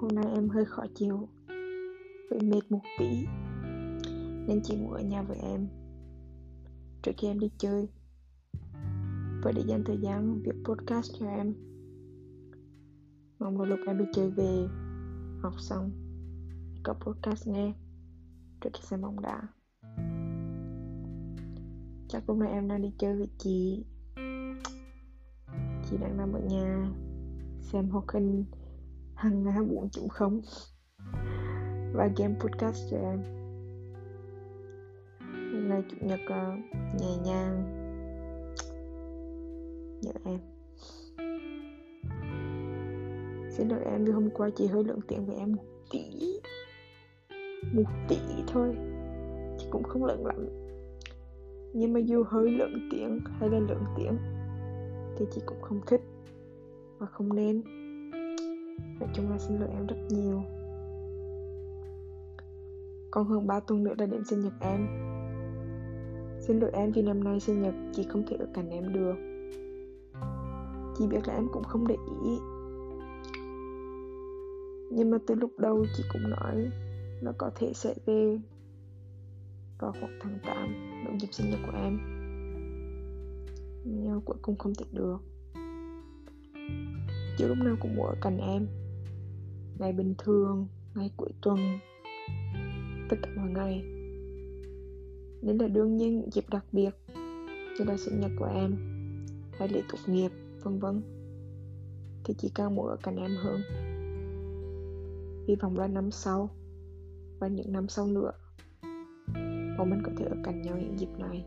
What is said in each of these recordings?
Hôm nay em hơi khó chịu bị mệt một tí, Nên chị ngủ ở nhà với em. Trước khi em đi chơi Và để dành thời gian viết podcast cho em. Mong một lúc em đi chơi về, Học xong, Có podcast nghe, Trước khi xem bóng đá. Chắc lúc này em đang đi chơi với chị. Chị đang nằm ở nhà, Xem Hawken Hằng buồn 4.0 Và game podcast cho em ờ, Hôm nay Chủ nhật ờ, nhẹ nhàng. Nhớ em. Xin lỗi em vì hôm qua chị hơi lượng tiền với em một tỷ Một tỷ thôi. Chị cũng không lận lắm. Nhưng mà dù hơi lượng tiền hay là lượng tiền Thì chị cũng không thích Và không nên. Nói chung là xin lỗi em rất nhiều. Còn hơn 3 tuần nữa là đến sinh nhật em. Xin lỗi em vì năm nay sinh nhật chị không thể ở cạnh em được. Chị biết là em cũng không để ý. Nhưng mà từ lúc đầu chị cũng nói Nó có thể sẽ về Vào khoảng tháng 8 Đúng dịp sinh nhật của em. Nhưng cuối cùng không thể được. Chứ lúc nào cũng ở cạnh em. Ngày bình thường, ngày cuối tuần Tất cả mọi ngày. Nên là đương nhiên những dịp đặc biệt Như là sinh nhật của em Hay lễ tốt nghiệp, vân vân. Thì chỉ càng muốn ở cạnh em hơn. Hy vọng là năm sau Và những năm sau nữa Bọn mình có thể ở cạnh nhau những dịp này.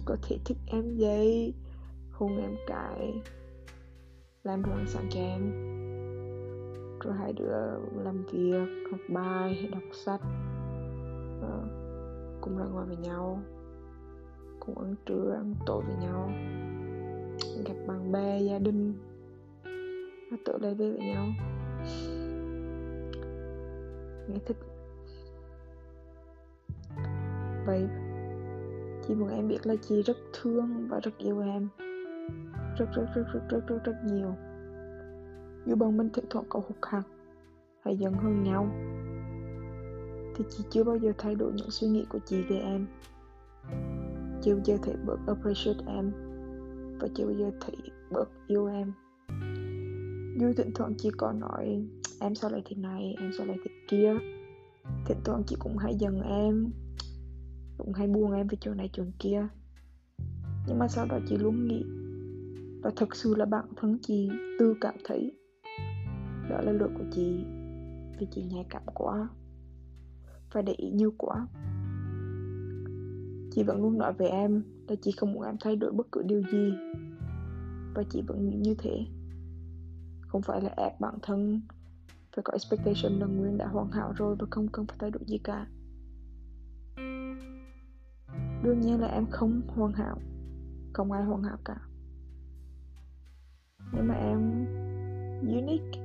Chỉ có thể thích em vậy. Hôn em cái Làm đồ ăn sáng cho em Rồi hai đứa làm việc, học bài hay đọc sách à, Cùng ra ngoài với nhau Cùng ăn trưa, ăn tối với nhau Gặp bạn bè, gia đình. Và tự lại về với nhau. Nghe thích. Vậy Chị muốn em biết là chị rất thương và rất yêu em. Rất rất rất rất rất rất rất nhiều. Dù bọn mình thỉnh thoảng có hụt hẳn Hay giận hơn nhau Thì chị chưa bao giờ thay đổi những suy nghĩ của chị về em. Chưa bao giờ thấy bớt appreciate em Và chưa bao giờ thấy bớt yêu em. Dù thỉnh thoảng chị có nói Em sao lại thế này, em sao lại thế kia? Thỉnh thoảng chị cũng hay giận em cũng hay buông em về chỗ này chỗ kia. Nhưng mà sau đó chị luôn nghĩ, và thật sự là bản thân chị tự cảm thấy đó là lỗi của chị, vì chị nhạy cảm quá và để ý nhiều quá. Chị vẫn luôn nói về em là chị không muốn em thay đổi bất cứ điều gì, và chị vẫn nghĩ như thế. Không phải là ép bản thân phải có expectation là nguyên đã hoàn hảo rồi và không cần phải thay đổi gì cả đương nhiên là em không hoàn hảo. Không ai hoàn hảo cả. Nhưng mà em unique.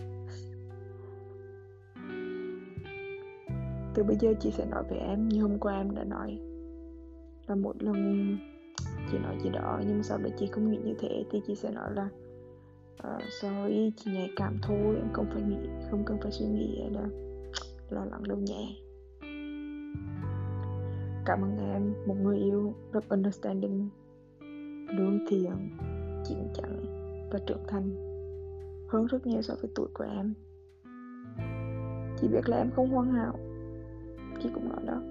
Từ bây giờ chị sẽ nói về em như hôm qua em đã nói. Là một lần chị nói gì đó nhưng mà sau đó chị không nghĩ như thế thì chị sẽ nói là uh, sorry chị nhạy cảm thôi em không phải nghĩ không cần phải suy nghĩ là lo lắng đâu nhẹ Cảm ơn em, một người yêu rất understanding, lương thiện, chín chắn và trưởng thành hơn rất nhiều so với tuổi của em. Chỉ biết là em không hoàn hảo, chị cũng nói đó,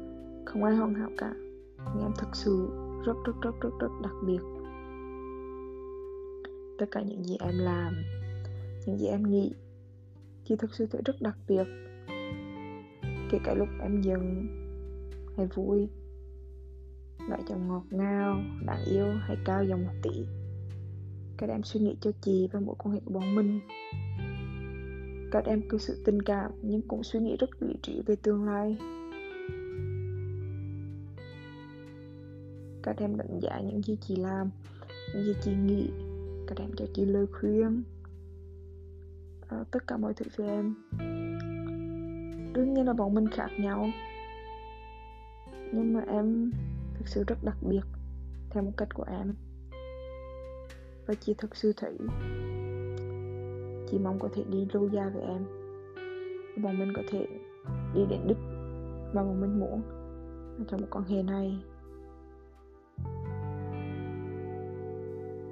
không ai hoàn hảo cả, nhưng em thật sự rất rất rất rất rất đặc biệt. Tất cả những gì em làm, những gì em nghĩ, chị thực sự thấy rất đặc biệt. Kể cả lúc em giận hay vui loại chồng ngọt ngào đáng yêu hay cao dòng một tỷ các em suy nghĩ cho chị và mối quan hệ của bọn mình. Các em cứ sự tình cảm nhưng cũng suy nghĩ rất lý trí về tương lai. Các em đánh giá những gì chị làm những gì chị nghĩ. Các em cho chị lời khuyên. À, tất cả mọi thứ về em. Đương nhiên là bọn mình khác nhau. Nhưng mà em thực sự rất đặc biệt, theo một cách của em. Và chị thực sự thấy chị mong có thể đi lâu dài với em. Bọn mình có thể đi đến đích mà bọn mình muốn trong một quan hệ này.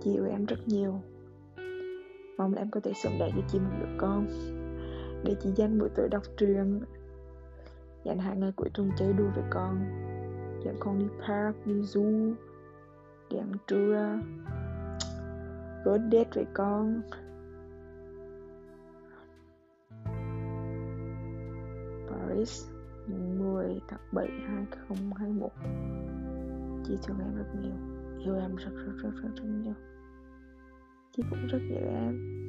Chị yêu em rất nhiều. Mong là em có thể sớm đẻ cho chị một đứa con để chị dành buổi tối đọc truyện, dành hai ngày cuối tuần chơi đùa với con dẫn con đi park đi zoo đi ăn trưa. Có date với con. Paris 10 tháng 7 2021 Chị thương em rất nhiều. Yêu em rất rất rất rất, rất nhiều. Chị cũng rất nhớ em.